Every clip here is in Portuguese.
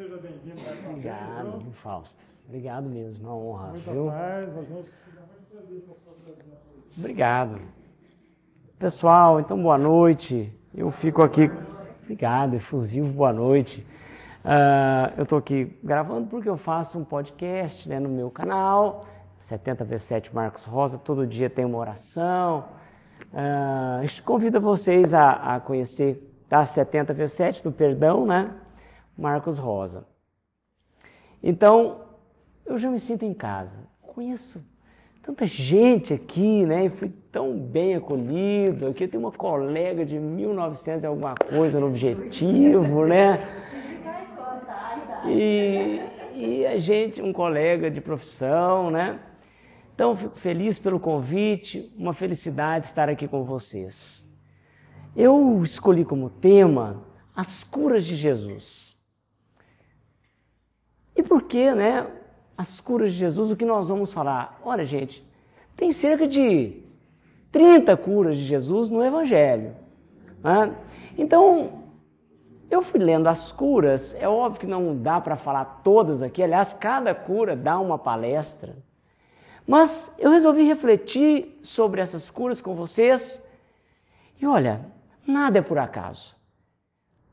seja bem-vindo. Obrigado, Fausto. Obrigado mesmo, uma honra, Muita viu? paz, a gente fica muito feliz com a sua presença hoje. Obrigado. Pessoal, então boa noite. Eu fico aqui. Obrigado, efusivo, boa noite. Ah, eu estou aqui gravando porque eu faço um podcast né, no meu canal, 70 vezes 7 Marcos Rosa. Todo dia tem uma oração. Ah, convido vocês a, a conhecer tá, 70 vezes 7 do Perdão, né? Marcos Rosa. Então, eu já me sinto em casa. Conheço tanta gente aqui, né? E fui tão bem acolhido. Aqui tem uma colega de 1900 e alguma coisa no Objetivo, né? E, e a gente, um colega de profissão, né? Então, fico feliz pelo convite, uma felicidade estar aqui com vocês. Eu escolhi como tema as curas de Jesus. E por que, né? As curas de Jesus, o que nós vamos falar? Olha, gente, tem cerca de 30 curas de Jesus no Evangelho. né? Então, eu fui lendo as curas, é óbvio que não dá para falar todas aqui, aliás, cada cura dá uma palestra. Mas eu resolvi refletir sobre essas curas com vocês. E olha, nada é por acaso.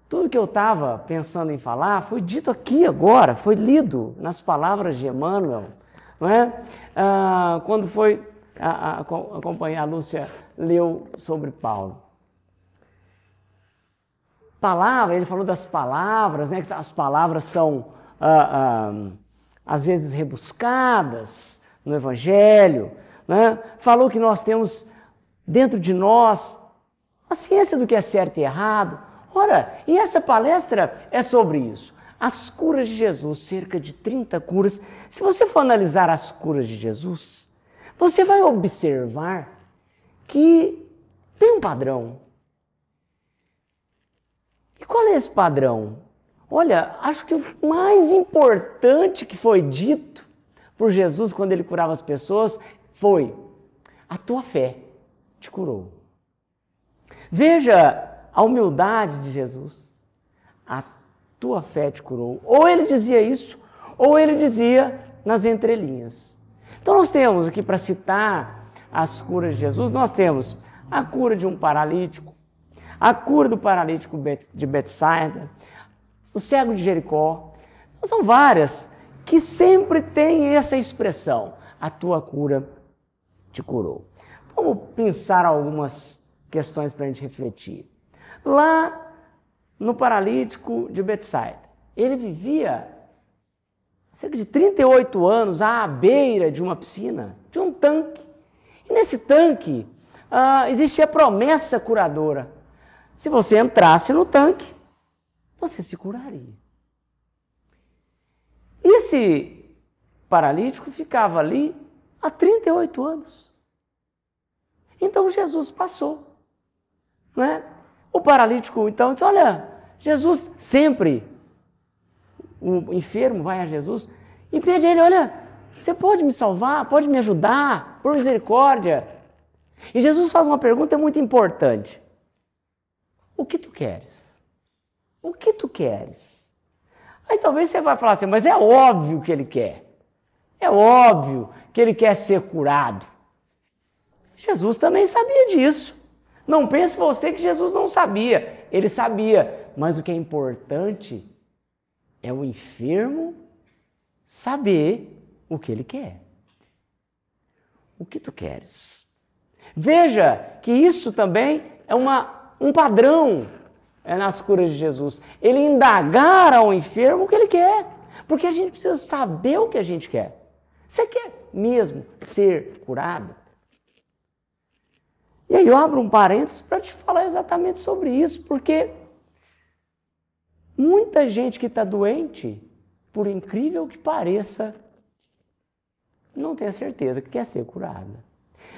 Tudo que eu estava pensando em falar foi dito aqui agora, foi lido nas palavras de Emmanuel. Não é? Ah, quando foi a, a, acompanhar, a Lúcia leu sobre Paulo. Palavra, ele falou das palavras, né? que as palavras são ah, ah, às vezes rebuscadas no Evangelho. Né? Falou que nós temos dentro de nós a ciência do que é certo e errado. Ora, e essa palestra é sobre isso. As curas de Jesus, cerca de 30 curas. Se você for analisar as curas de Jesus, você vai observar que tem um padrão. E qual é esse padrão? Olha, acho que o mais importante que foi dito por Jesus quando ele curava as pessoas foi: a tua fé te curou. Veja a humildade de Jesus. A tua fé te curou. Ou ele dizia isso, ou ele dizia nas entrelinhas. Então nós temos aqui para citar as curas de Jesus, nós temos a cura de um paralítico, a cura do paralítico de Betsaida, o cego de Jericó. Então, são várias que sempre têm essa expressão: a tua cura te curou. Vamos pensar algumas questões para a gente refletir. Lá no paralítico de Betsaida, ele vivia cerca de 38 anos à beira de uma piscina, de um tanque. E nesse tanque ah, existia a promessa curadora. Se você entrasse no tanque, você se curaria. E esse paralítico ficava ali há 38 anos. Então Jesus passou. Não é? O paralítico então disse: Olha, Jesus sempre, o enfermo vai a Jesus e pede a ele: Olha, você pode me salvar, pode me ajudar, por misericórdia. E Jesus faz uma pergunta muito importante: O que tu queres? O que tu queres? Aí talvez você vai falar assim: Mas é óbvio que ele quer. É óbvio que ele quer ser curado. Jesus também sabia disso. Não pense você que Jesus não sabia. Ele sabia. Mas o que é importante é o enfermo saber o que ele quer. O que tu queres? Veja que isso também é uma, um padrão é, nas curas de Jesus. Ele indagar ao enfermo o que ele quer. Porque a gente precisa saber o que a gente quer. Você quer mesmo ser curado? E aí eu abro um parênteses para te falar exatamente sobre isso, porque muita gente que está doente, por incrível que pareça, não tem a certeza que quer ser curada.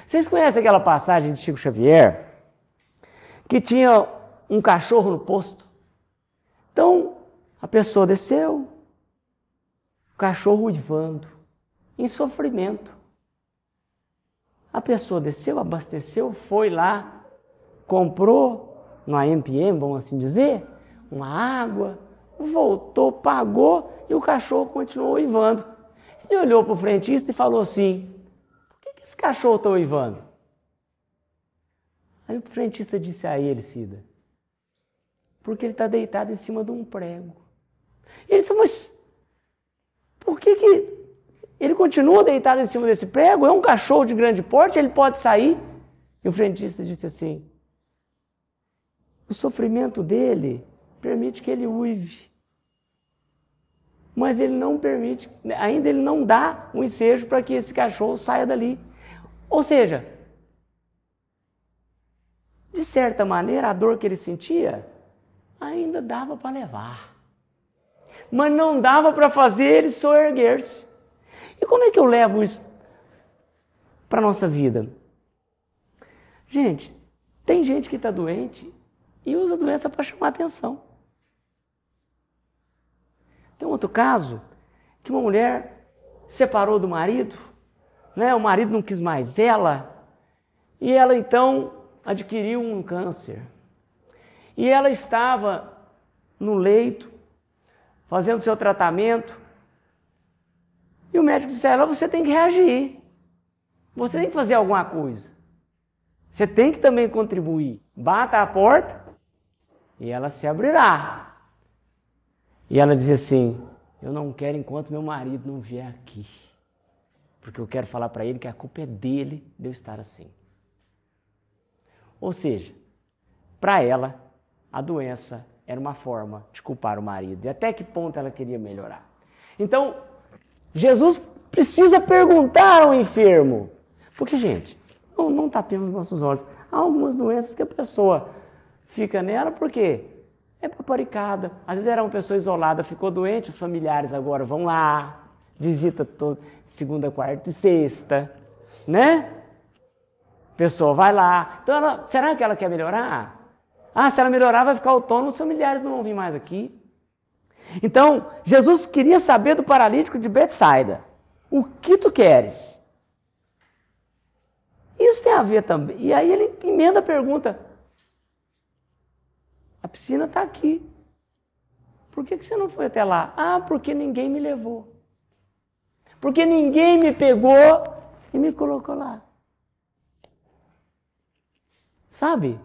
Vocês conhecem aquela passagem de Chico Xavier? Que tinha um cachorro no posto. Então, a pessoa desceu, o cachorro uivando, em sofrimento. A pessoa desceu, abasteceu, foi lá, comprou, no AMPM, vamos assim dizer, uma água, voltou, pagou e o cachorro continuou uivando. Ele olhou para o frentista e falou assim: Por que, que esse cachorro está uivando? Aí o frentista disse a ele, Cida: Porque ele está deitado em cima de um prego. E ele disse: Mas por que, que ele continua deitado em cima desse prego? É um cachorro de grande porte, ele pode sair. E o frentista disse assim: O sofrimento dele permite que ele uive. Mas ele não permite, ainda ele não dá um ensejo para que esse cachorro saia dali. Ou seja, de certa maneira, a dor que ele sentia ainda dava para levar. Mas não dava para fazer ele soerguer-se. E como é que eu levo isso para a nossa vida? Gente, tem gente que está doente e usa a doença para chamar atenção. Tem outro caso que uma mulher separou do marido, né? O marido não quis mais ela e ela então adquiriu um câncer. E ela estava no leito fazendo seu tratamento. E o médico disse a ela: você tem que reagir. Você tem que fazer alguma coisa. Você tem que também contribuir. Bata a porta e ela se abrirá. E ela dizia assim: Eu não quero enquanto meu marido não vier aqui. Porque eu quero falar para ele que a culpa é dele de eu estar assim. Ou seja, para ela, a doença era uma forma de culpar o marido. E até que ponto ela queria melhorar. Então, Jesus precisa perguntar ao enfermo. Porque, gente, não, não tapemos nossos olhos. Há algumas doenças que a pessoa fica nela porque é paparicada. Às vezes era uma pessoa isolada, ficou doente, os familiares agora vão lá, visita todo, segunda, quarta e sexta, né? Pessoa vai lá. Então, ela, será que ela quer melhorar? Ah, se ela melhorar, vai ficar autônomo, os familiares não vão vir mais aqui. Então, Jesus queria saber do paralítico de Betsaida. O que tu queres? Isso tem a ver também. E aí ele emenda a pergunta: a piscina está aqui. Por que, que você não foi até lá? Ah, porque ninguém me levou. Porque ninguém me pegou e me colocou lá. Sabe?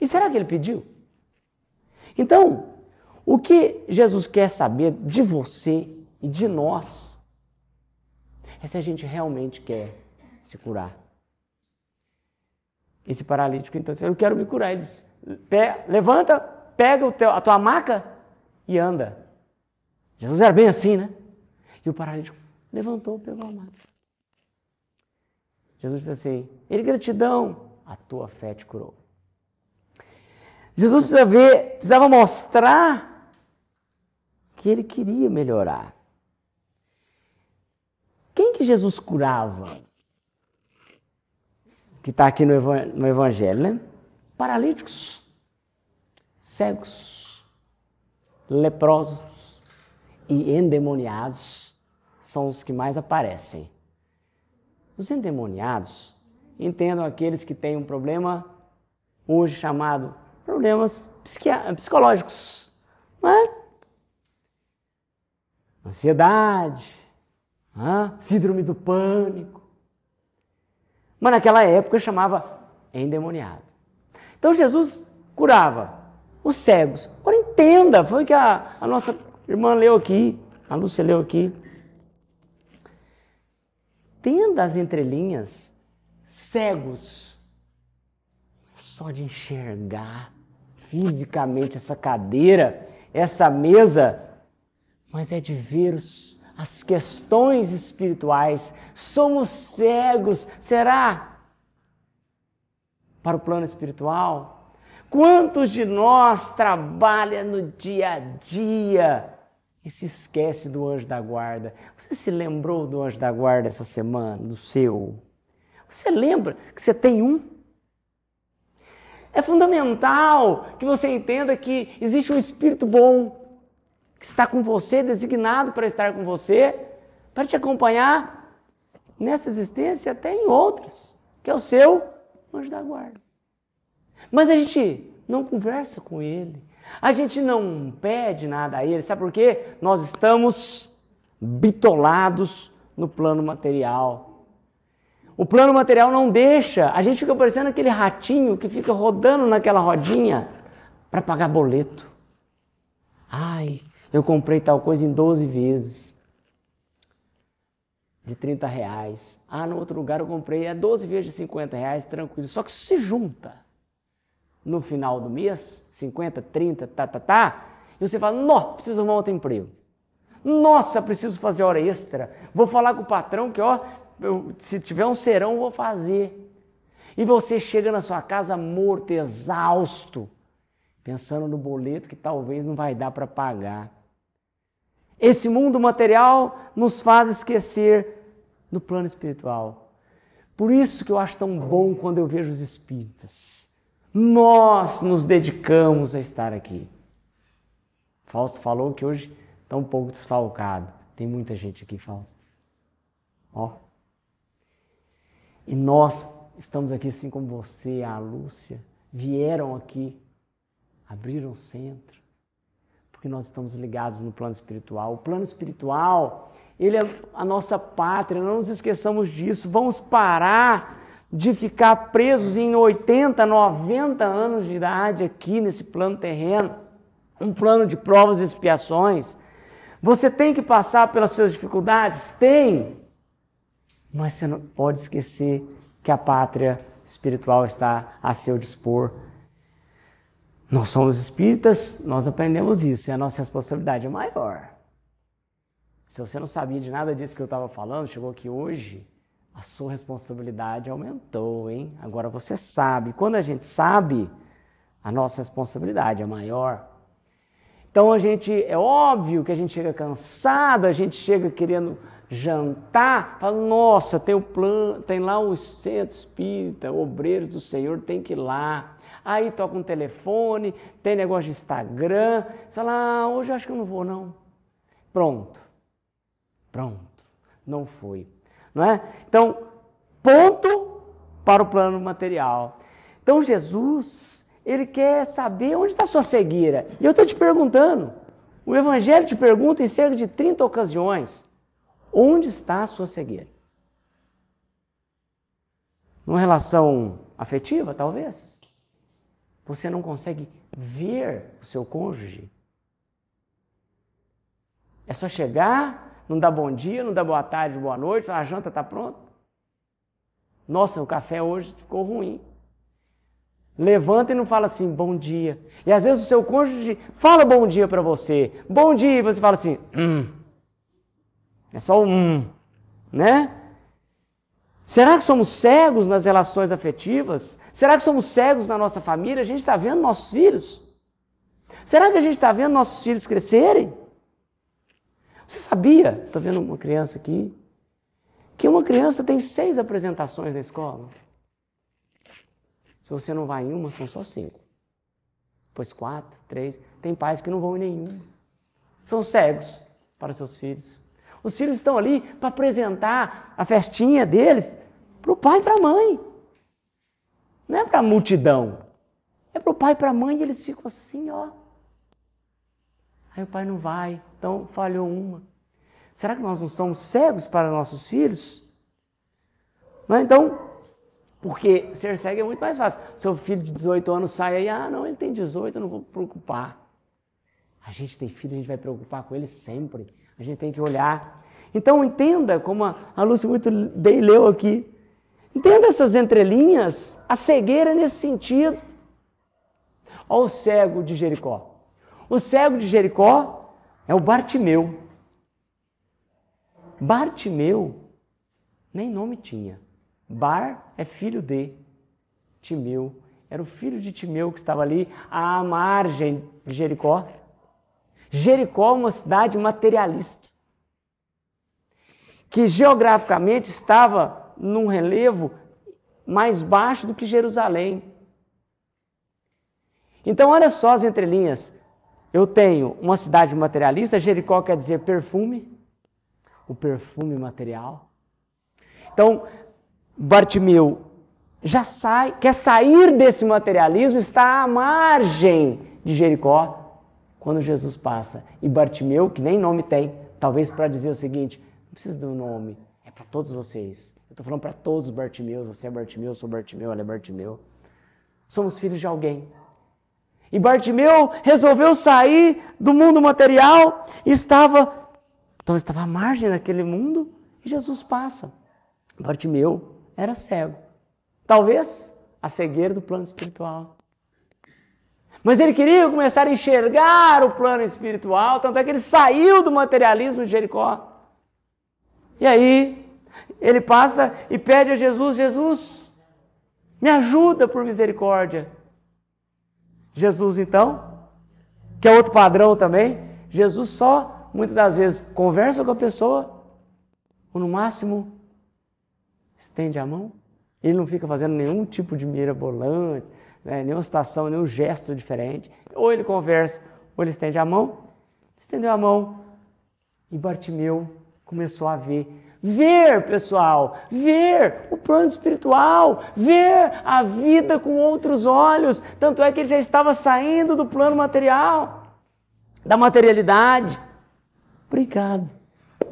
E será que ele pediu? Então, o que Jesus quer saber de você e de nós é se a gente realmente quer se curar. Esse paralítico, então, disse, eu quero me curar. Ele disse, levanta, pega teu, a tua maca e anda. Jesus era bem assim, né? E o paralítico levantou, pegou a maca. Jesus disse assim: Ele gratidão, a tua fé te curou. Jesus precisa ver, precisava mostrar que ele queria melhorar. Quem que Jesus curava? Que está aqui no Evangelho, né? paralíticos, cegos, leprosos e endemoniados são os que mais aparecem. Os endemoniados entendam aqueles que têm um problema hoje chamado problemas psicológicos, não é? Ansiedade, síndrome do pânico. Mas naquela época chamava endemoniado. Então Jesus curava os cegos. Agora entenda, foi o que a, a nossa irmã leu aqui, a Lúcia leu aqui. Entenda as entrelinhas, cegos, só de enxergar fisicamente essa cadeira, essa mesa, mas é de ver os, as questões espirituais. Somos cegos, será? para o plano espiritual? Quantos de nós trabalha no dia a dia e se esquece do anjo da guarda? Você se lembrou do anjo da guarda essa semana, do seu? Você lembra que você tem um? É fundamental que você entenda que existe um espírito bom que está com você, designado para estar com você, para te acompanhar nessa existência até em outras, que é o seu anjo da guarda. Mas a gente não conversa com ele. A gente não pede nada a Ele, sabe por quê? Nós estamos bitolados no plano material. O plano material não deixa, a gente fica parecendo aquele ratinho que fica rodando naquela rodinha para pagar boleto. Ai, eu comprei tal coisa em 12 vezes de 30 reais. Ah, no outro lugar eu comprei é 12 vezes de 50 reais, tranquilo. Só que se junta no final do mês, 50, 30, tá, tá, tá, e você fala, não, preciso arrumar outro emprego. Nossa, preciso fazer hora extra. Vou falar com o patrão que, ó, eu, se tiver um serão, vou fazer. E você chega na sua casa morto, exausto, pensando no boleto que talvez não vai dar para pagar. Esse mundo material nos faz esquecer do plano espiritual. Por isso que eu acho tão bom quando eu vejo os espíritas. Nós nos dedicamos a estar aqui. Fausto falou que hoje está um pouco desfalcado. Tem muita gente aqui, Fausto. Ó. E nós estamos aqui assim como você, a Lúcia, vieram aqui, abriram o centro, porque nós estamos ligados no plano espiritual. O plano espiritual, ele é a nossa pátria, não nos esqueçamos disso. Vamos parar de ficar presos em 80, 90 anos de idade aqui nesse plano terreno, um plano de provas e expiações. Você tem que passar pelas suas dificuldades? Tem. Mas você não pode esquecer que a pátria espiritual está a seu dispor. Nós somos espíritas, nós aprendemos isso e a nossa responsabilidade é maior. Se você não sabia de nada disso que eu estava falando, chegou aqui hoje, a sua responsabilidade aumentou, hein? Agora você sabe. Quando a gente sabe, a nossa responsabilidade é maior. Então a gente, é óbvio que a gente chega cansado, a gente chega querendo jantar, fala, nossa, tem o plano, tem lá o centro espírita, obreiros do Senhor, tem que ir lá. Aí toca um telefone, tem negócio de Instagram, você ah, hoje eu acho que eu não vou não. Pronto. Pronto. Não foi. Não é? Então, ponto para o plano material. Então Jesus, ele quer saber onde está sua cegueira. E eu estou te perguntando, o Evangelho te pergunta em cerca de 30 ocasiões, onde está a sua cegueira? Numa relação afetiva, talvez? Você não consegue ver o seu cônjuge? É só chegar, não dá bom dia, não dá boa tarde, boa noite, a janta está pronta. Nossa, o café hoje ficou ruim. Levanta e não fala assim, bom dia. E às vezes o seu cônjuge fala bom dia para você. Bom dia, e você fala assim, hum. É só um né? Será que somos cegos nas relações afetivas? Será que somos cegos na nossa família? A gente está vendo nossos filhos? Será que a gente está vendo nossos filhos crescerem? Você sabia, estou vendo uma criança aqui, que uma criança tem seis apresentações na escola? Se você não vai em uma, são só cinco. Depois quatro, três. Tem pais que não vão em nenhuma. São cegos para seus filhos. Os filhos estão ali para apresentar a festinha deles para o pai e para a mãe. Não é para a multidão. É para o pai e para a mãe e eles ficam assim, ó. Aí o pai não vai, então falhou uma. Será que nós não somos cegos para nossos filhos? Não, é? então, porque ser cego é muito mais fácil. Seu filho de 18 anos sai aí, ah, não, ele tem 18, eu não vou preocupar. A gente tem filho, a gente vai preocupar com ele sempre. A gente tem que olhar. Então entenda, como a Lúcia muito bem leu aqui, entenda essas entrelinhas, a cegueira nesse sentido. Olha o cego de Jericó. O cego de Jericó é o Bartimeu. Bartimeu nem nome tinha. Bar é filho de Timeu. Era o filho de Timeu que estava ali à margem de Jericó. Jericó é uma cidade materialista, que geograficamente estava num relevo mais baixo do que Jerusalém. Então, olha só as entrelinhas. Eu tenho uma cidade materialista, Jericó quer dizer perfume, o perfume material. Então, Bartimeu já sai, quer sair desse materialismo, está à margem de Jericó quando Jesus passa. E Bartimeu, que nem nome tem, talvez para dizer o seguinte: não precisa de um nome, é para todos vocês. Eu estou falando para todos os Bartimeus, você é Bartimeu, eu sou Bartimeu, ela é Bartimeu. Somos filhos de alguém. E Bartimeu resolveu sair do mundo material estava, então estava à margem daquele mundo e Jesus passa. Bartimeu era cego. Talvez a cegueira do plano espiritual. Mas ele queria começar a enxergar o plano espiritual, tanto é que ele saiu do materialismo de Jericó. E aí, ele passa e pede a Jesus: Jesus, me ajuda por misericórdia. Jesus, então, que é outro padrão também, Jesus só, muitas das vezes, conversa com a pessoa, ou no máximo, estende a mão. Ele não fica fazendo nenhum tipo de mirabolante, né, nenhuma situação, nenhum gesto diferente. Ou ele conversa, ou ele estende a mão. Estendeu a mão e Bartimeu começou a ver. Ver, pessoal, ver o plano espiritual, ver a vida com outros olhos. Tanto é que ele já estava saindo do plano material, da materialidade. Obrigado.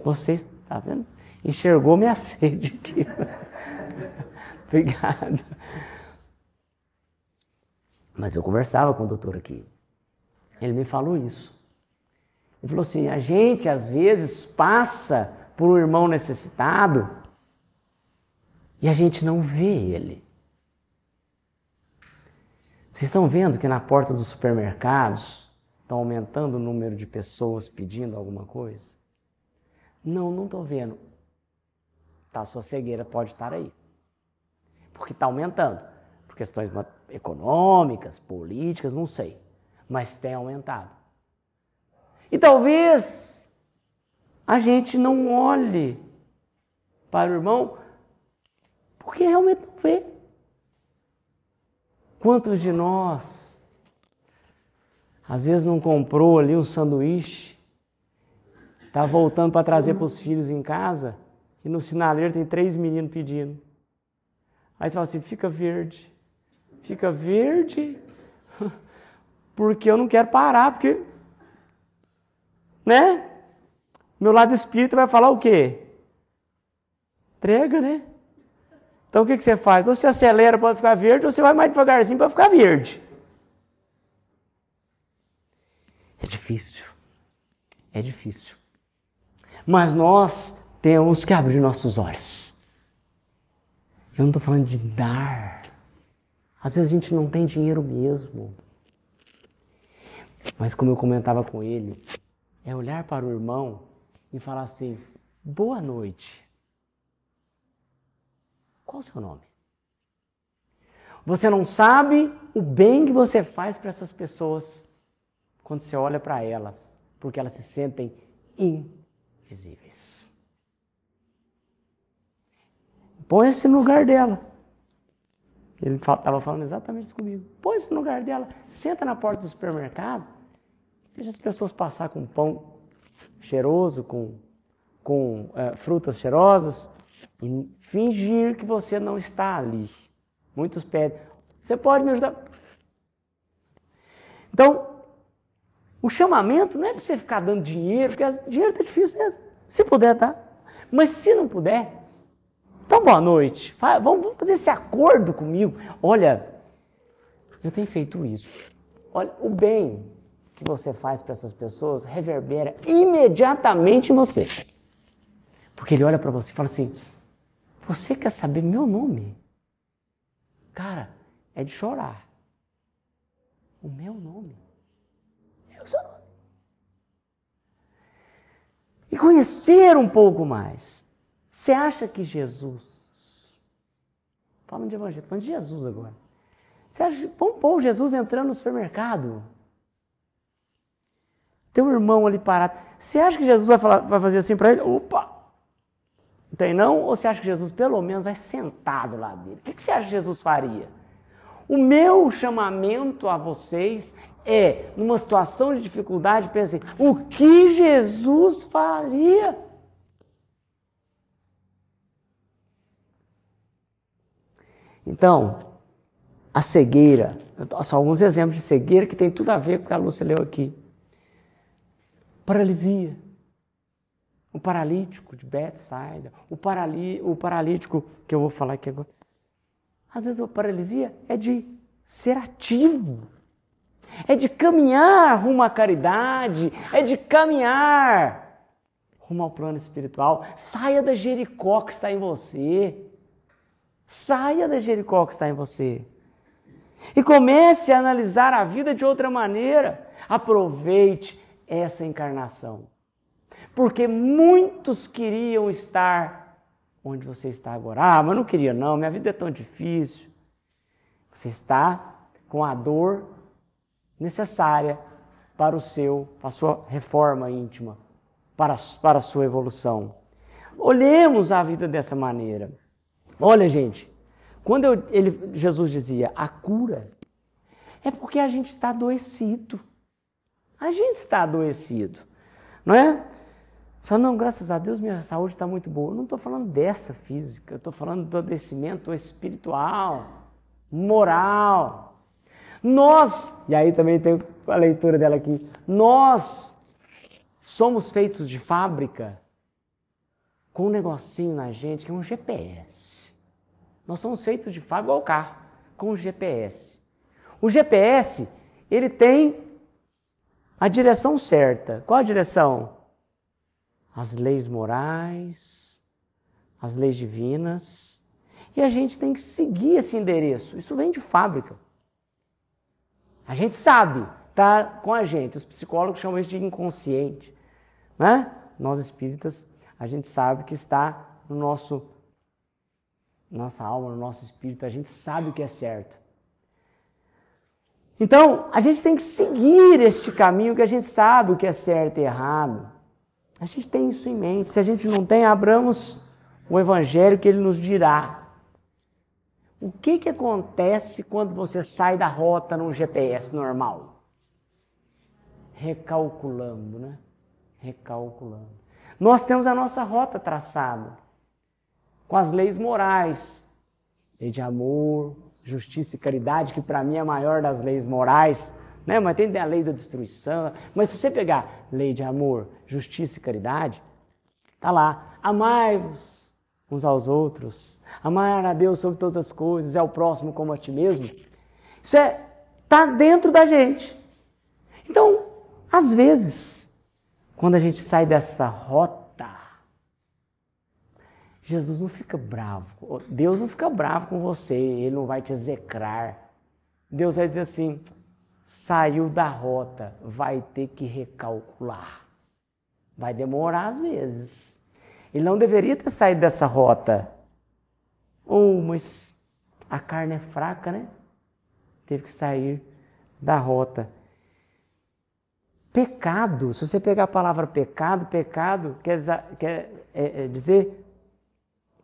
Você está vendo? Enxergou minha sede aqui. Obrigado. Mas eu conversava com o doutor aqui. Ele me falou isso. Ele falou assim: a gente às vezes passa por um irmão necessitado e a gente não vê ele. Vocês estão vendo que na porta dos supermercados estão aumentando o número de pessoas pedindo alguma coisa? Não, não estou vendo. Tá, sua cegueira pode estar aí porque está aumentando. Por questões econômicas, políticas, não sei. Mas tem aumentado. E talvez a gente não olhe para o irmão porque realmente não vê. Quantos de nós, às vezes, não comprou ali um sanduíche, está voltando para trazer para os filhos em casa e no sinaleiro tem três meninos pedindo. Aí você fala assim: fica verde. Fica verde, porque eu não quero parar, porque. Né? Meu lado espírita vai falar o quê? Entrega, né? Então o que, que você faz? Ou você acelera para ficar verde, ou você vai mais devagarzinho para ficar verde. É difícil. É difícil. Mas nós temos que abrir nossos olhos. Eu não estou falando de dar. Às vezes a gente não tem dinheiro mesmo. Mas como eu comentava com ele, é olhar para o irmão e falar assim: boa noite. Qual o seu nome? Você não sabe o bem que você faz para essas pessoas quando você olha para elas, porque elas se sentem invisíveis. Põe-se no lugar dela. Ele estava falando exatamente isso comigo. Põe-se no lugar dela. Senta na porta do supermercado. Deixa as pessoas passar com pão cheiroso, com, com é, frutas cheirosas. E fingir que você não está ali. Muitos pedem. Você pode me ajudar? Então, o chamamento não é para você ficar dando dinheiro, porque dinheiro está difícil mesmo. Se puder, tá. Mas se não puder, então, boa noite. Vamos fazer esse acordo comigo. Olha, eu tenho feito isso. Olha, o bem que você faz para essas pessoas reverbera imediatamente em você. Porque ele olha para você e fala assim: Você quer saber meu nome? Cara, é de chorar. O meu nome é o seu nome. E conhecer um pouco mais. Você acha que Jesus. Falando de evangelho, falando de Jesus agora. Você acha, vamos pôr Jesus entrando no supermercado. Tem um irmão ali parado. Você acha que Jesus vai, falar, vai fazer assim para ele? Opa! Não tem não? Ou você acha que Jesus pelo menos vai sentado lá dele? O que você acha que Jesus faria? O meu chamamento a vocês é, numa situação de dificuldade, pensem, o que Jesus faria? Então, a cegueira Só alguns exemplos de cegueira que tem tudo a ver com o que a Lúcia leu aqui. Paralisia. O paralítico de Bethsaida. O, parali, o paralítico que eu vou falar aqui agora. Às vezes a paralisia é de ser ativo. É de caminhar rumo à caridade. É de caminhar rumo ao plano espiritual. Saia da Jericó que está em você. Saia da Jericó que está em você. E comece a analisar a vida de outra maneira. Aproveite essa encarnação. Porque muitos queriam estar onde você está agora. Ah, mas não queria não, minha vida é tão difícil. Você está com a dor necessária para o seu, para a sua reforma íntima, para, para a sua evolução. Olhemos a vida dessa maneira. Olha, gente, quando eu, ele, Jesus dizia a cura, é porque a gente está adoecido. A gente está adoecido, não é? Só não, graças a Deus minha saúde está muito boa. Eu não estou falando dessa física, eu estou falando do adoecimento espiritual, moral. Nós, e aí também tem a leitura dela aqui, nós somos feitos de fábrica com um negocinho na gente que é um GPS. Nós somos feitos de fábrica igual o carro, com um GPS. O GPS, ele tem a direção certa. Qual a direção? As leis morais, as leis divinas. E a gente tem que seguir esse endereço. Isso vem de fábrica. A gente sabe, tá com a gente. Os psicólogos chamam isso de inconsciente, né? Nós espíritas, a gente sabe que está no nosso nossa alma, no nosso espírito, a gente sabe o que é certo. Então, a gente tem que seguir este caminho que a gente sabe o que é certo e errado. A gente tem isso em mente. Se a gente não tem, abramos o evangelho que ele nos dirá. O que, que acontece quando você sai da rota num GPS normal? Recalculando, né? Recalculando. Nós temos a nossa rota traçada com as leis morais, lei de amor, justiça e caridade, que para mim é a maior das leis morais, né? Mas tem a lei da destruição. Mas se você pegar lei de amor, justiça e caridade, tá lá, amai-vos uns aos outros, amar a Deus sobre todas as coisas, é o próximo como a ti mesmo. Isso é tá dentro da gente. Então, às vezes, quando a gente sai dessa rota Jesus não fica bravo. Deus não fica bravo com você, ele não vai te execrar. Deus vai dizer assim: saiu da rota, vai ter que recalcular. Vai demorar às vezes. Ele não deveria ter saído dessa rota. Oh, mas a carne é fraca, né? Teve que sair da rota. Pecado, se você pegar a palavra pecado, pecado quer, quer é, é dizer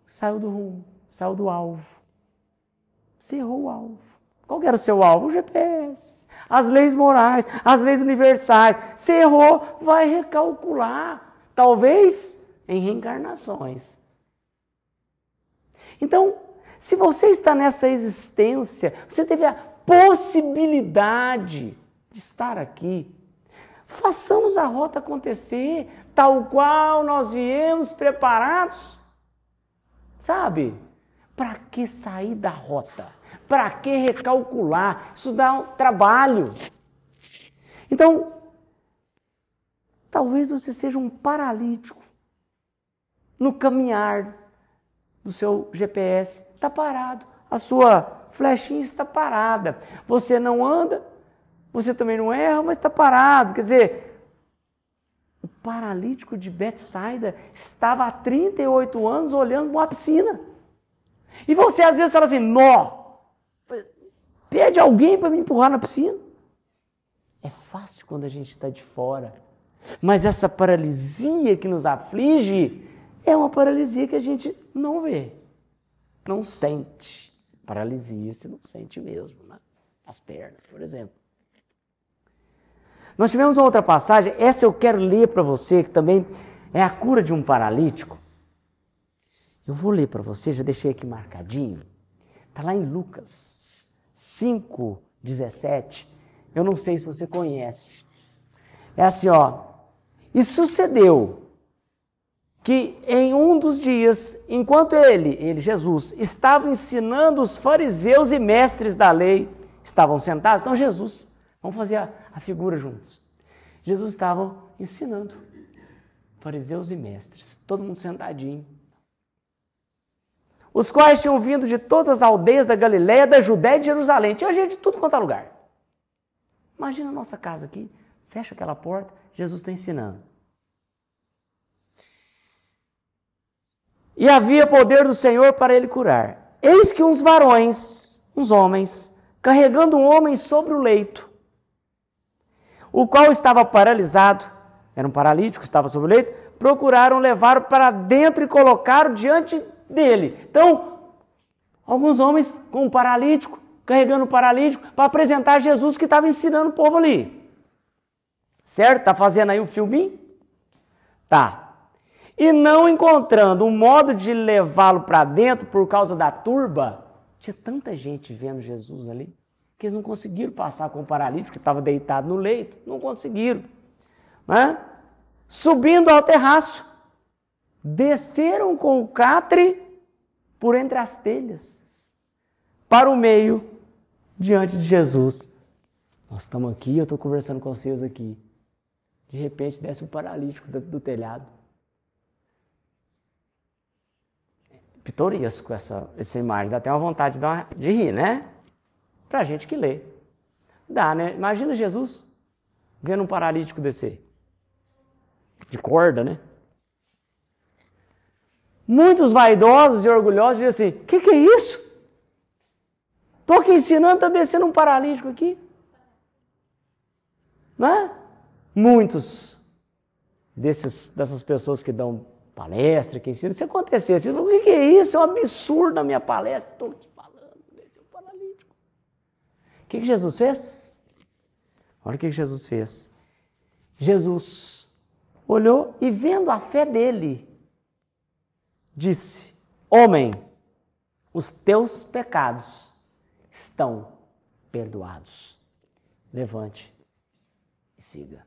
saiu do rumo, saiu do alvo. Você errou o alvo. Qual era o seu alvo? O GPS. As leis morais, as leis universais. Você errou, vai recalcular. Talvez em reencarnações. Então, se você está nessa existência, você teve a possibilidade de estar aqui. Façamos a rota acontecer, tal qual nós viemos preparados. Sabe? Para que sair da rota? Para que recalcular? Isso dá um trabalho. Então, talvez você seja um paralítico no caminhar do seu GPS. Está parado. A sua flechinha está parada. Você não anda, você também não erra, mas está parado. Quer dizer, paralítico de Betsaida estava há 38 anos olhando uma piscina. E você às vezes fala assim: nó, pede alguém para me empurrar na piscina. É fácil quando a gente está de fora. Mas essa paralisia que nos aflige é uma paralisia que a gente não vê, não sente. Paralisia você não sente mesmo, né? As pernas, por exemplo. Nós tivemos uma outra passagem, essa eu quero ler para você, que também é a cura de um paralítico. Eu vou ler para você, já deixei aqui marcadinho. Está lá em Lucas 5, 17. Eu não sei se você conhece. É assim, ó. E sucedeu que em um dos dias, enquanto ele, ele Jesus, estava ensinando os fariseus e mestres da lei, estavam sentados. Então, Jesus, vamos fazer a, a figura juntos. Jesus estava ensinando fariseus e mestres, todo mundo sentadinho. Os quais tinham vindo de todas as aldeias da Galiléia, da Judéia e de Jerusalém. Tinha gente de tudo quanto é lugar. Imagina a nossa casa aqui, fecha aquela porta, Jesus está ensinando. E havia poder do Senhor para ele curar. Eis que uns varões, uns homens, carregando um homem sobre o leito, o qual estava paralisado, era um paralítico, estava sobre o leito, procuraram levar para dentro e colocaram diante dele. Então, alguns homens com um paralítico, carregando o paralítico, para apresentar Jesus que estava ensinando o povo ali. Certo? Tá fazendo aí um filminho? Tá. E não encontrando um modo de levá-lo para dentro por causa da turba, tinha tanta gente vendo Jesus ali, que eles não conseguiram passar com o paralítico que estava deitado no leito. Não conseguiram. Né? Subindo ao terraço, desceram com o catre por entre as telhas, para o meio, diante de Jesus. Nós estamos aqui, eu estou conversando com vocês aqui. De repente desce um paralítico do, do telhado. Pitoresco essa, essa imagem, dá até uma vontade de, uma, de rir, né? Para gente que lê. Dá, né? Imagina Jesus vendo um paralítico descer. De corda, né? Muitos vaidosos e orgulhosos dizem assim: que, que é isso? Estou aqui ensinando, está descendo um paralítico aqui. Não é? Muitos desses, dessas pessoas que dão palestra, que ensinam, se acontecesse, o que, que é isso? É um absurdo na minha palestra. Estou aqui falando, desceu um paralítico. O que, que Jesus fez? Olha o que, que Jesus fez. Jesus olhou e vendo a fé dele, disse: Homem, os teus pecados estão perdoados. Levante e siga.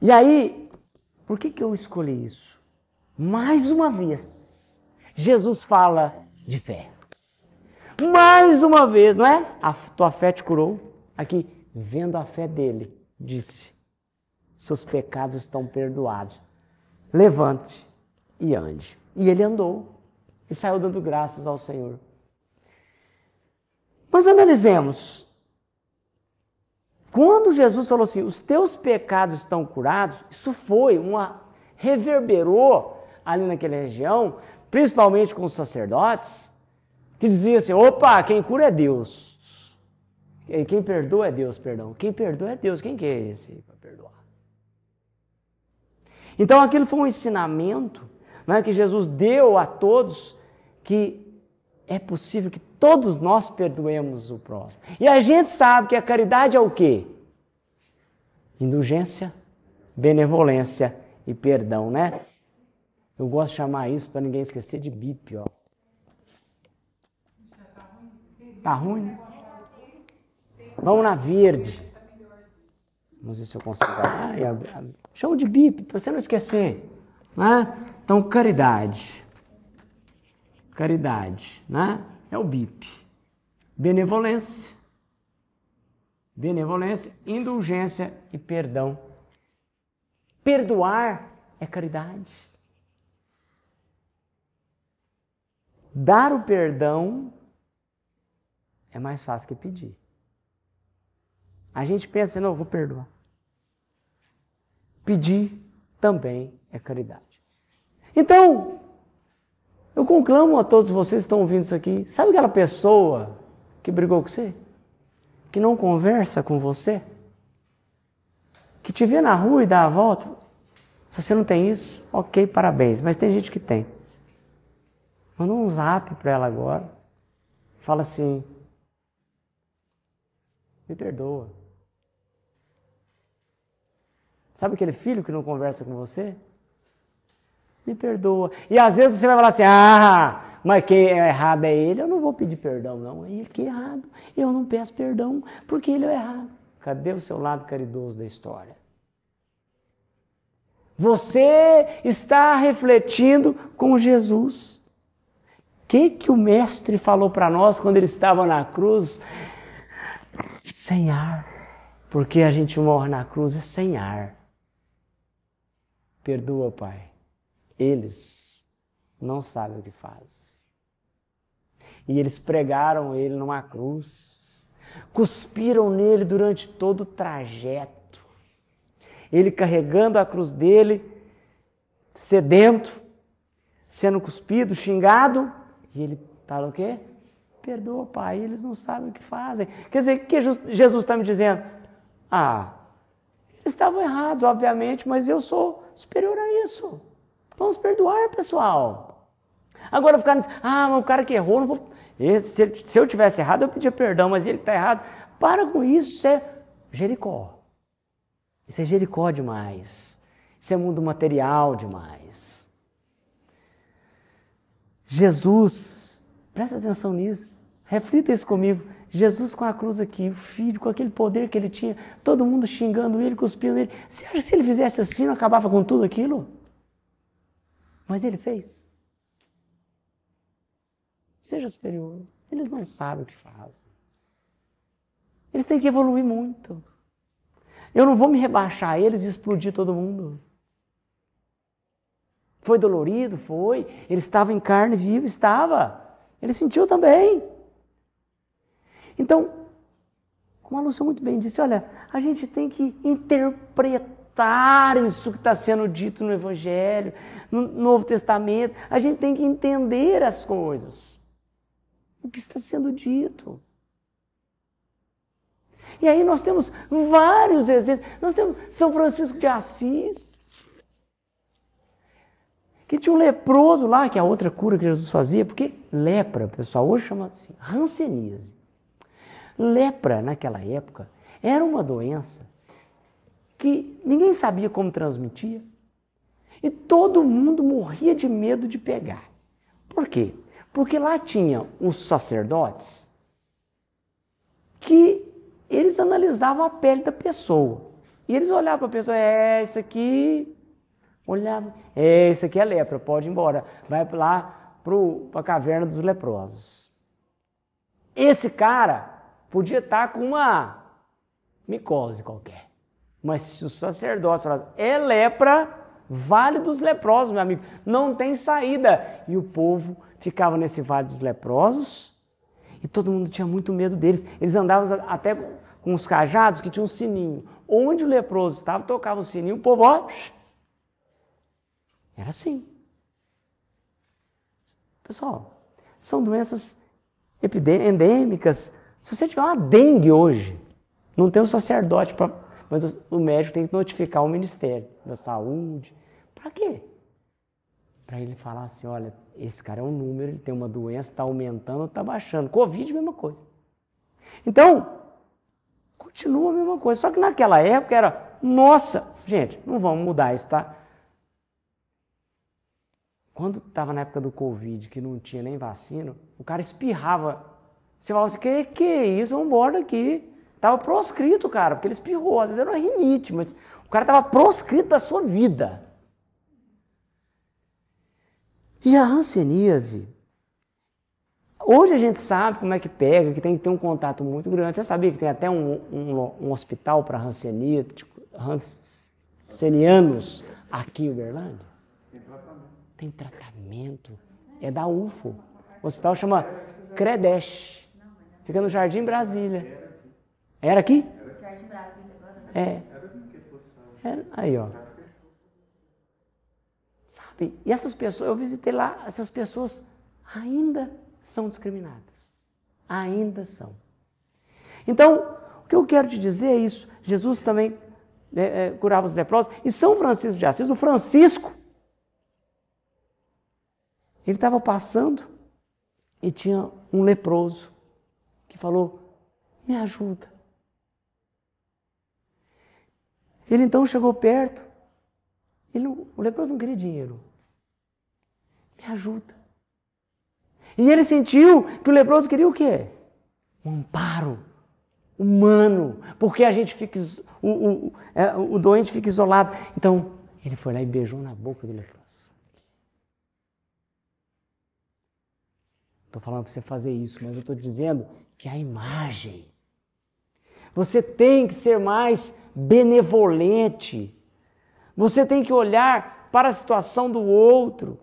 E aí, por que, que eu escolhi isso? Mais uma vez, Jesus fala de fé. Mais uma vez, não é? A tua fé te curou. Aqui, vendo a fé dele, disse: Seus pecados estão perdoados. Levante e ande. E ele andou e saiu dando graças ao Senhor. Mas analisemos. Quando Jesus falou assim, os teus pecados estão curados, isso foi uma reverberou ali naquela região, principalmente com os sacerdotes, que diziam assim: opa, quem cura é Deus. Quem perdoa é Deus, perdão. Quem perdoa é Deus. Quem que é esse para perdoar? Então aquilo foi um ensinamento não é, que Jesus deu a todos que é possível que todos nós perdoemos o próximo. E a gente sabe que a caridade é o quê? Indulgência, benevolência e perdão, né? Eu gosto de chamar isso para ninguém esquecer de BIP, ó. Tá ruim? Né? Vamos na verde. Vamos ver se eu consigo. Ah, chama de BIP, para você não esquecer. Né? Então, caridade. Caridade, né? É o BIP. Benevolência. Benevolência, indulgência e perdão. Perdoar é caridade. Dar o perdão é mais fácil que pedir. A gente pensa, não, vou perdoar. Pedir também é caridade. Então, eu conclamo a todos vocês que estão ouvindo isso aqui. Sabe aquela pessoa que brigou com você? Que não conversa com você? Que te vê na rua e dá a volta? Se você não tem isso, ok, parabéns. Mas tem gente que tem. Manda um zap para ela agora. Fala assim: me perdoa. Sabe aquele filho que não conversa com você? me perdoa. E às vezes você vai falar assim: ah, mas quem é errado é ele, eu não vou pedir perdão, não. Ele que é errado. Eu não peço perdão porque ele é errado. Cadê o seu lado caridoso da história? Você está refletindo com Jesus. O que, que o Mestre falou para nós quando ele estava na cruz? Sem ar. Porque a gente morre na cruz é sem ar. Perdoa, Pai. Eles não sabem o que fazem. E eles pregaram ele numa cruz, cuspiram nele durante todo o trajeto. Ele carregando a cruz dele, sedento, sendo cuspido, xingado, e ele fala o quê? Perdoa, pai, eles não sabem o que fazem. Quer dizer, o que Jesus está me dizendo? Ah, eles estavam errados, obviamente, mas eu sou superior a isso. Vamos perdoar, pessoal. Agora ficar dizendo, ah, mas o cara que errou, vou... Esse, se eu tivesse errado, eu pedia perdão, mas ele está errado. Para com isso, isso é Jericó. Isso é Jericó demais. Isso é mundo material demais. Jesus, presta atenção nisso, reflita isso comigo. Jesus com a cruz aqui, o filho, com aquele poder que ele tinha, todo mundo xingando ele, cuspindo ele. Você acha que se ele fizesse assim, não acabava com tudo aquilo? Mas ele fez. Seja superior. Eles não sabem o que fazem. Eles têm que evoluir muito. Eu não vou me rebaixar eles e explodir todo mundo. Foi dolorido? Foi. Ele estava em carne viva? Estava. Ele sentiu também. Então, como a Lúcia muito bem disse, olha, a gente tem que interpretar isso que está sendo dito no Evangelho, no Novo Testamento. A gente tem que entender as coisas. O que está sendo dito. E aí nós temos vários exemplos. Nós temos São Francisco de Assis, que tinha um leproso lá, que é a outra cura que Jesus fazia, porque lepra, pessoal, hoje chama assim, ranceníase. Lepra, naquela época, era uma doença que ninguém sabia como transmitia e todo mundo morria de medo de pegar. Por quê? Porque lá tinha os sacerdotes que eles analisavam a pele da pessoa. E eles olhavam para a pessoa, é, isso aqui, olhavam, é, isso aqui é lepra, pode ir embora. Vai lá para a caverna dos leprosos. Esse cara podia estar com uma micose qualquer. Mas se o sacerdote falasse, é lepra, vale dos leprosos, meu amigo, não tem saída. E o povo ficava nesse vale dos leprosos e todo mundo tinha muito medo deles. Eles andavam até com os cajados que tinham um sininho. Onde o leproso estava, tocava o sininho, o povo, ó. Era assim. Pessoal, são doenças endêmicas. Se você tiver uma dengue hoje, não tem um sacerdote para. Mas o médico tem que notificar o Ministério da Saúde. Para quê? Para ele falar assim: olha, esse cara é um número, ele tem uma doença, está aumentando ou está baixando. Covid, mesma coisa. Então, continua a mesma coisa. Só que naquela época era, nossa, gente, não vamos mudar isso, tá? Quando estava na época do Covid, que não tinha nem vacina, o cara espirrava. Você falava assim, que que é isso? Vamos embora daqui. Tava proscrito, cara, porque ele espirrou. Às vezes era uma rinite, mas o cara estava proscrito da sua vida. E a hanseníase, hoje a gente sabe como é que pega, que tem que ter um contato muito grande. Você sabia que tem até um, um, um hospital para hansenianos aqui em Uberlândia? Tem tratamento. Tem tratamento. É da UFO. O hospital chama Credesh. Fica no Jardim Brasília. Era aqui? Jardim Brasília agora, né? É. Era, aí, ó. Sabe? E essas pessoas, eu visitei lá, essas pessoas ainda são discriminadas. Ainda são. Então, o que eu quero te dizer é isso. Jesus também é, é, curava os leprosos. E São Francisco de Assis, o Francisco, ele estava passando e tinha um leproso que falou: Me ajuda. Ele então chegou perto ele, o leproso não queria dinheiro. Me ajuda. E ele sentiu que o leproso queria o quê? Um amparo humano, porque a gente fica o, o, é, o doente fica isolado. Então, ele foi lá e beijou na boca do leproso. Estou falando para você fazer isso, mas eu estou dizendo que a imagem. Você tem que ser mais benevolente. Você tem que olhar para a situação do outro.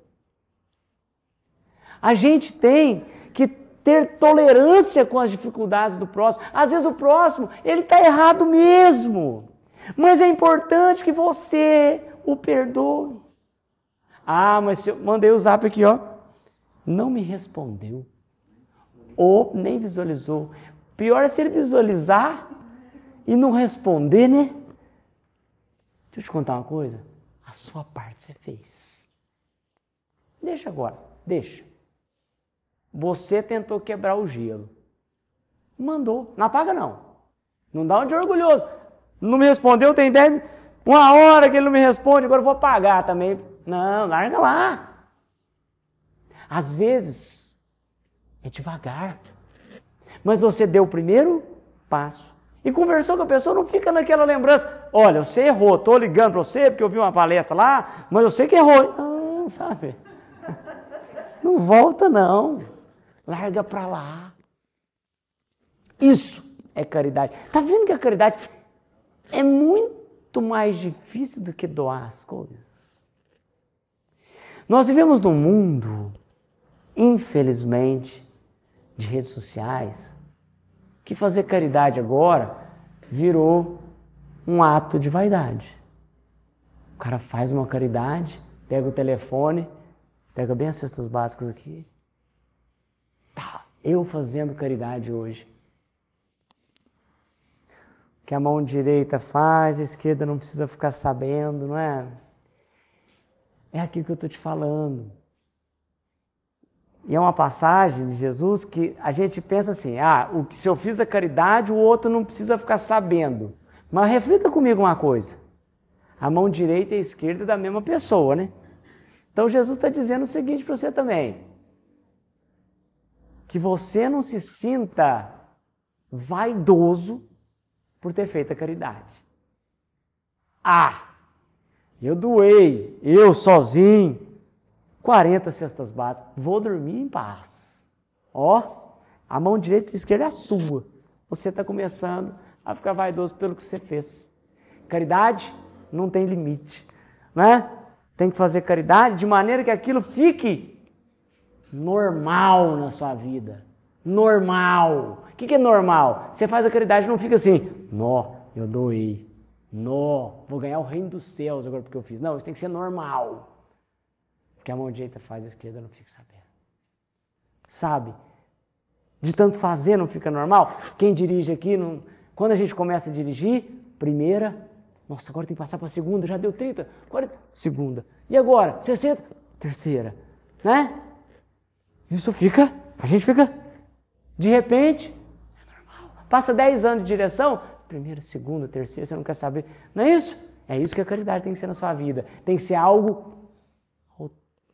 A gente tem que ter tolerância com as dificuldades do próximo. Às vezes o próximo, ele está errado mesmo. Mas é importante que você o perdoe. Ah, mas eu mandei o zap aqui, ó não me respondeu ou nem visualizou. Pior é se ele visualizar e não responder, né? Deixa eu te contar uma coisa. A sua parte você fez. Deixa agora, deixa. Você tentou quebrar o gelo. Mandou. Não apaga, não. Não dá um de orgulhoso. Não me respondeu, tem ideia? Uma hora que ele não me responde, agora eu vou pagar também. Não, larga lá. Às vezes é devagar. Mas você deu o primeiro passo. E conversou com a pessoa, não fica naquela lembrança. Olha, você errou, estou ligando para você porque eu vi uma palestra lá, mas eu sei que errou. Não, sabe? Não volta, não. Larga para lá. Isso é caridade. Tá vendo que a caridade é muito mais difícil do que doar as coisas? Nós vivemos num mundo infelizmente, de redes sociais, que fazer caridade agora virou um ato de vaidade. O cara faz uma caridade, pega o telefone, pega bem as cestas básicas aqui. Tá, eu fazendo caridade hoje. O que a mão direita faz, a esquerda não precisa ficar sabendo, não é? É aquilo que eu estou te falando. E é uma passagem de Jesus que a gente pensa assim: ah, o que se eu fiz a caridade, o outro não precisa ficar sabendo. Mas reflita comigo uma coisa: a mão direita e a esquerda é da mesma pessoa, né? Então Jesus está dizendo o seguinte para você também: que você não se sinta vaidoso por ter feito a caridade. Ah, eu doei, eu sozinho, 40 cestas básicas. Vou dormir em paz. Ó, a mão direita e esquerda é a sua. Você está começando a ficar vaidoso pelo que você fez. Caridade não tem limite, né? Tem que fazer caridade de maneira que aquilo fique normal na sua vida. Normal. O que é normal? Você faz a caridade não fica assim, nó, eu doei. Nó, vou ganhar o reino dos céus agora porque eu fiz. Não, isso tem que ser normal. Porque a mão direita faz, a esquerda não fica sabendo. Sabe? De tanto fazer não fica normal? Quem dirige aqui, não... quando a gente começa a dirigir, primeira, nossa, agora tem que passar para a segunda, já deu 30, 40, segunda. E agora? 60, terceira. Né? Isso fica, a gente fica, de repente, é normal. Passa 10 anos de direção, primeira, segunda, terceira, você não quer saber. Não é isso? É isso que a caridade tem que ser na sua vida. Tem que ser algo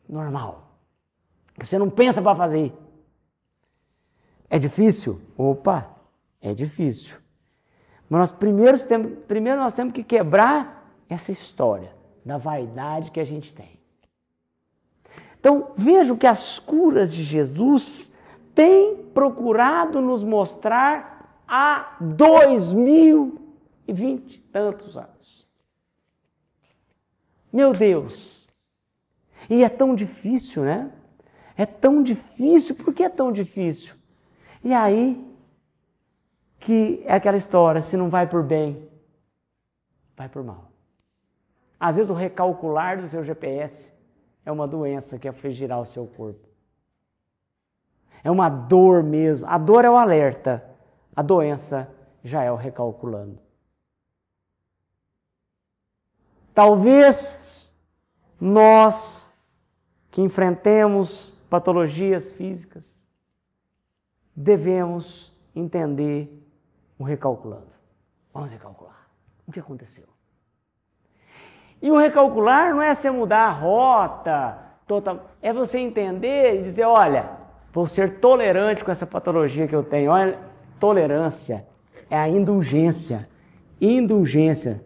normal. Você não pensa para fazer. É difícil? Opa, é difícil. Mas nós primeiro temos, primeiro nós temos que quebrar essa história da vaidade que a gente tem. Então veja que as curas de Jesus têm procurado nos mostrar há dois mil e vinte tantos anos. Meu Deus, e é tão difícil, né? É tão difícil, por que é tão difícil? E aí que é aquela história, se não vai por bem, vai por mal. Às vezes o recalcular do seu GPS é uma doença que fez girar o seu corpo. É uma dor mesmo. A dor é o alerta, a doença já é o recalculando. Talvez nós que enfrentemos patologias físicas, devemos entender o recalculando. Vamos recalcular. O que aconteceu? E o recalcular não é você mudar a rota total, é você entender e dizer, olha, Vou ser tolerante com essa patologia que eu tenho. Olha, tolerância é a indulgência. Indulgência.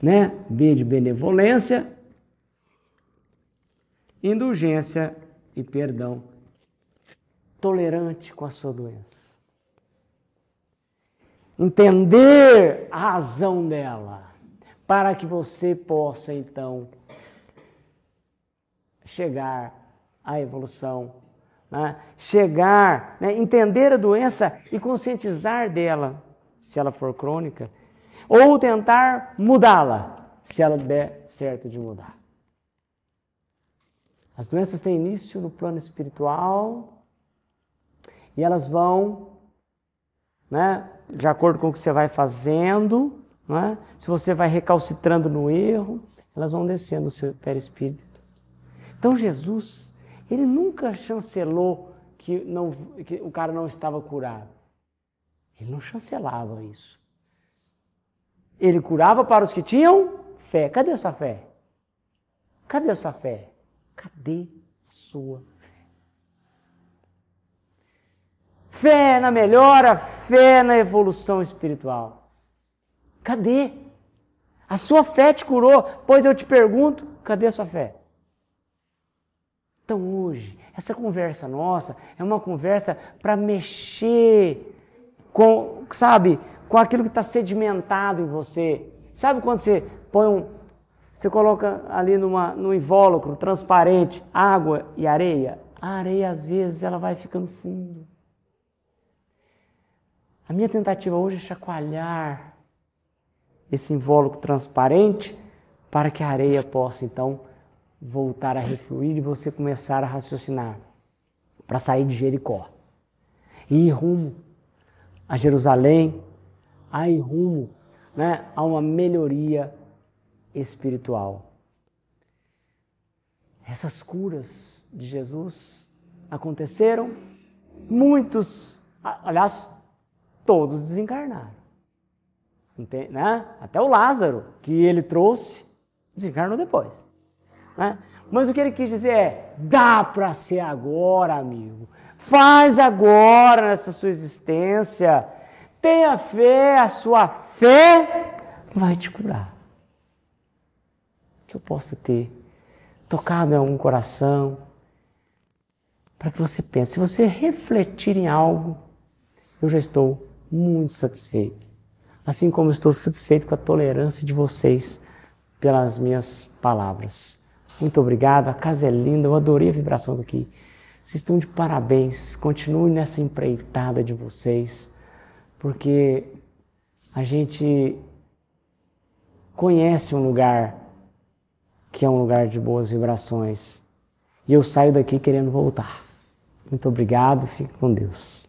Né? B de benevolência. Indulgência e perdão. Tolerante com a sua doença. Entender a razão dela, para que você possa então chegar à evolução, né? chegar, né? entender a doença e conscientizar dela, se ela for crônica, ou tentar mudá-la, se ela der certo de mudar. As doenças têm início no plano espiritual e elas vão, né, de acordo com o que você vai fazendo, né, se você vai recalcitrando no erro, elas vão descendo o seu perispírito. Então Jesus, ele nunca chancelou que, não, que o cara não estava curado. Ele não chancelava isso. Ele curava para os que tinham fé. Cadê a sua fé? Cadê a sua fé? Cadê a sua fé? Fé na melhora, fé na evolução espiritual. Cadê? A sua fé te curou, pois eu te pergunto, cadê a sua fé? Então hoje, essa conversa nossa é uma conversa para mexer com, sabe, com aquilo que está sedimentado em você. Sabe quando você põe um, você coloca ali numa, num invólucro transparente água e areia? A areia às vezes ela vai ficando fundo. A minha tentativa hoje é chacoalhar esse invólucro transparente para que a areia possa então voltar a refluir e você começar a raciocinar para sair de Jericó e ir rumo a Jerusalém, a ir rumo né, a uma melhoria espiritual. Essas curas de Jesus aconteceram, muitos, aliás, todos desencarnaram. Né? Até o Lázaro, que ele trouxe, desencarnou depois. Né? Mas o que ele quis dizer é: dá para ser agora, amigo. Faz agora nessa sua existência. Tenha fé, a sua fé vai te curar. Que eu possa ter tocado em algum coração, para que você pense. Se você refletir em algo, eu já estou muito satisfeito. Assim como estou satisfeito com a tolerância de vocês pelas minhas palavras. Muito obrigado, a casa é linda, eu adorei a vibração daqui. Vocês estão de parabéns, continue nessa empreitada de vocês, porque a gente conhece um lugar que é um lugar de boas vibrações. E eu saio daqui querendo voltar. Muito obrigado, fique com Deus.